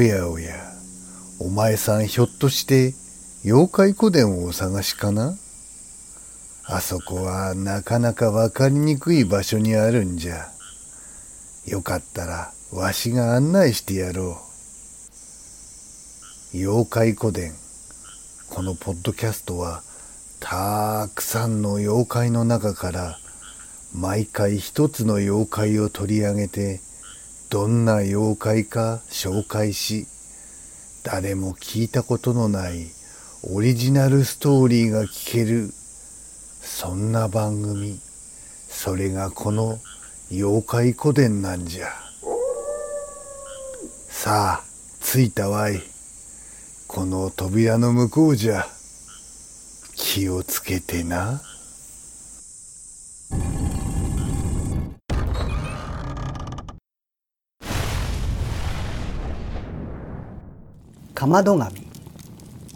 おやおや、お前さんひょっとして妖怪古殿をお探しかな？あそこはなかなかわかりにくい場所にあるんじゃ。よかったらわしが案内してやろう。妖怪古殿。このポッドキャストはたくさんの妖怪の中から毎回一つの妖怪を取り上げてどんな妖怪か紹介し誰も聞いたことのないオリジナルストーリーが聞けるそんな番組。それがこの妖怪古典なんじゃ。さあ着いたわい。この扉の向こうじゃ。気をつけてな。かまど神。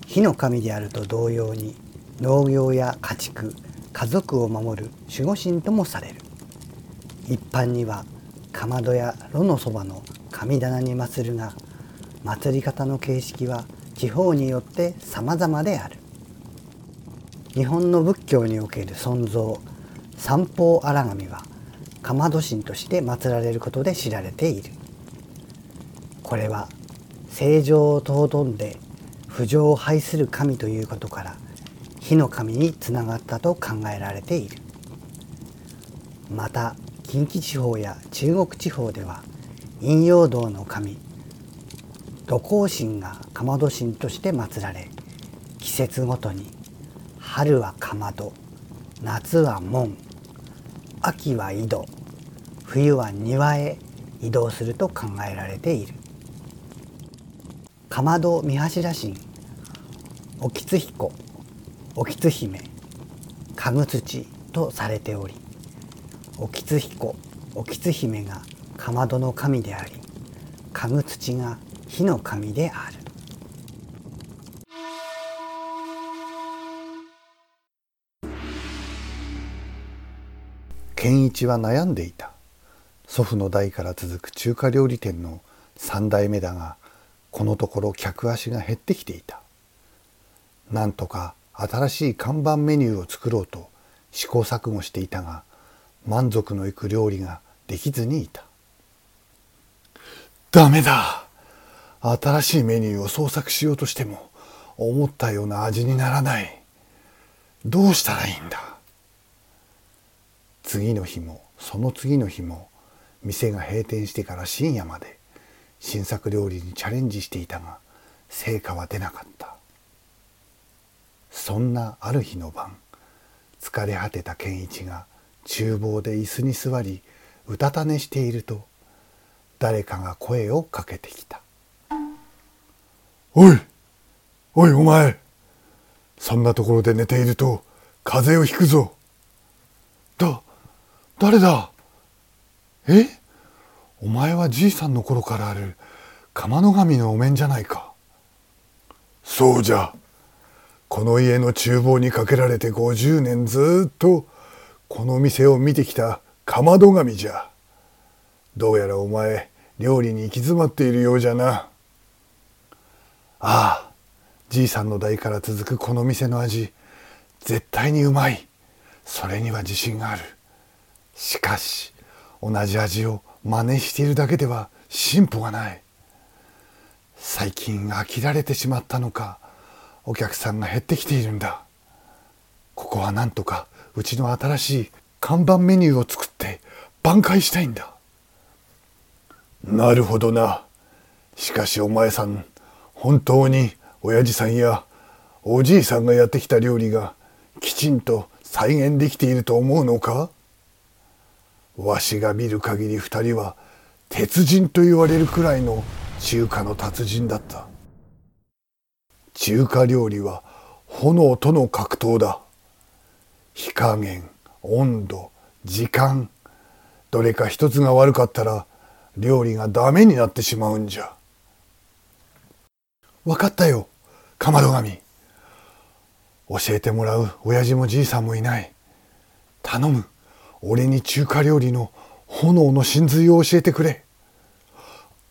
火の神であると同様に農業や家畜家族を守る守護神ともされる。一般にはかまどや炉のそばの神棚に祀るが祀り方の形式は地方によって様々である。日本の仏教における尊像三宝荒神はかまど神として祀られることで知られている。これは正常を尊んで不浄を拝する神ということから火の神につながったと考えられている。また近畿地方や中国地方では陰陽道の神土光神がかまど神として祀られ季節ごとに春はかまど夏は門秋は井戸冬は庭へ移動すると考えられている。かまど三柱神おきつ彦おきつ姫かぐ土とされておりおきつ彦おきつ姫がかまどの神でありかぐ土が火の神である。健一は悩んでいた。祖父の代から続く中華料理店の三代目だがこのところ客足が減ってきていた。なんとか新しい看板メニューを作ろうと試行錯誤していたが満足のいく料理ができずにいた。ダメだ新しいメニューを創作しようとしても思ったような味にならない。どうしたらいいんだ次の日もその次の日も店が閉店してから深夜まで新作料理にチャレンジしていたが成果は出なかった。そんなある日の晩疲れ果てた健一が厨房で椅子に座りうたた寝していると誰かが声をかけてきた「おいおいお前そんなところで寝ていると風邪をひくぞ」だ誰だ？え？お前はじいさんの頃からある鎌の神のお面じゃないか。そうじゃ。この家の厨房にかけられて50年ずっとこの店を見てきたかまど神じゃ。どうやらお前料理に行き詰まっているようじゃな。ああ、じいさんの代から続くこの店の味、絶対にうまい。それには自信がある。しかし、同じ味を真似しているだけでは進歩がない。最近飽きられてしまったのかお客さんが減ってきているんだ。ここはなんとかうちの新しい看板メニューを作って挽回したいんだ。なるほどな。しかしお前さん本当に親父さんやおじいさんがやってきた料理がきちんと再現できていると思うのか？わしが見る限り二人は鉄人と言われるくらいの中華の達人だった。中華料理は炎との格闘だ。火加減温度時間。どれか一つが悪かったら料理がダメになってしまうんじゃ。分かったよかまど神。教えてもらう親父もじいさんもいない。頼む。俺に中華料理の炎の真髄を教えてくれ。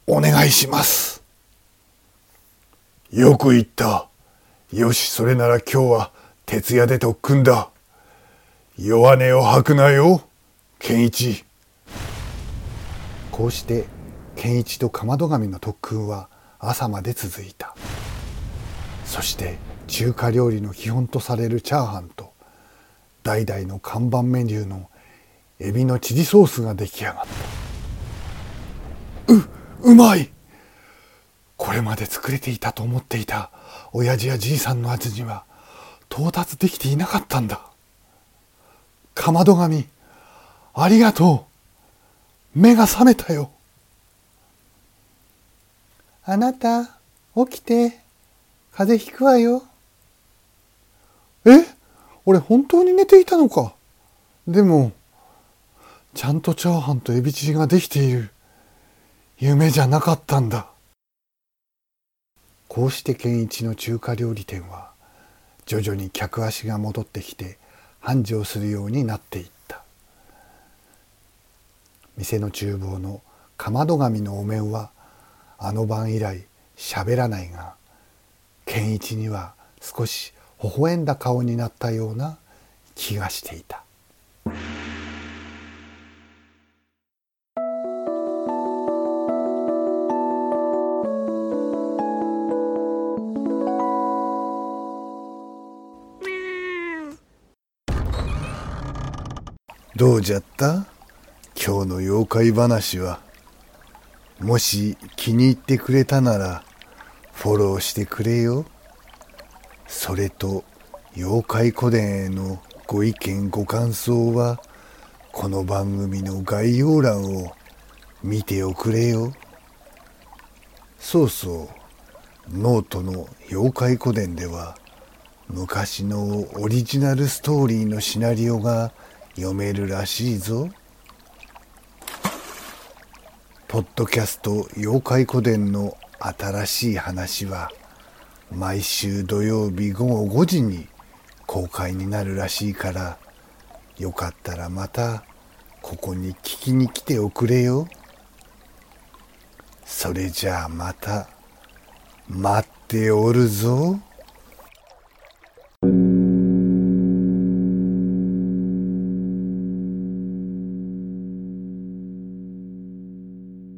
お願いします。よく言ったよしそれなら今日は徹夜で特訓だ弱音を吐くなよ健一こうして健一とかまど神の特訓は朝まで続いたそして中華料理の基本とされるチャーハンと代々の看板メニューのエビのチリソースが出来上がった。ううまい。これまで作れていたと思っていた親父やじいさんの味には到達できていなかったんだ。かまど神ありがとう。目が覚めたよ。あなた起きて。風邪ひくわよ。え？俺本当に寝ていたのか？でもちゃんとチャーハンとエビチリができている。夢じゃなかったんだ。こうして健一の中華料理店は徐々に客足が戻ってきて繁盛するようになっていった。店の厨房のかまど紙のお面はあの晩以来喋らないが健一には少し微笑んだ顔になったような気がしていた。どうじゃった？今日の妖怪話は。もし気に入ってくれたならフォローしてくれよ。それと妖怪古伝へのご意見ご感想はこの番組の概要欄を見ておくれよ。そうそう。ノートの妖怪古伝では昔のオリジナルストーリーのシナリオが読めるらしいぞ。ポッドキャスト「妖怪古典」の新しい話は毎週土曜日午後5時に公開になるらしいからよかったらまたここに聞きに来ておくれよ。それじゃあまた待っておるぞ。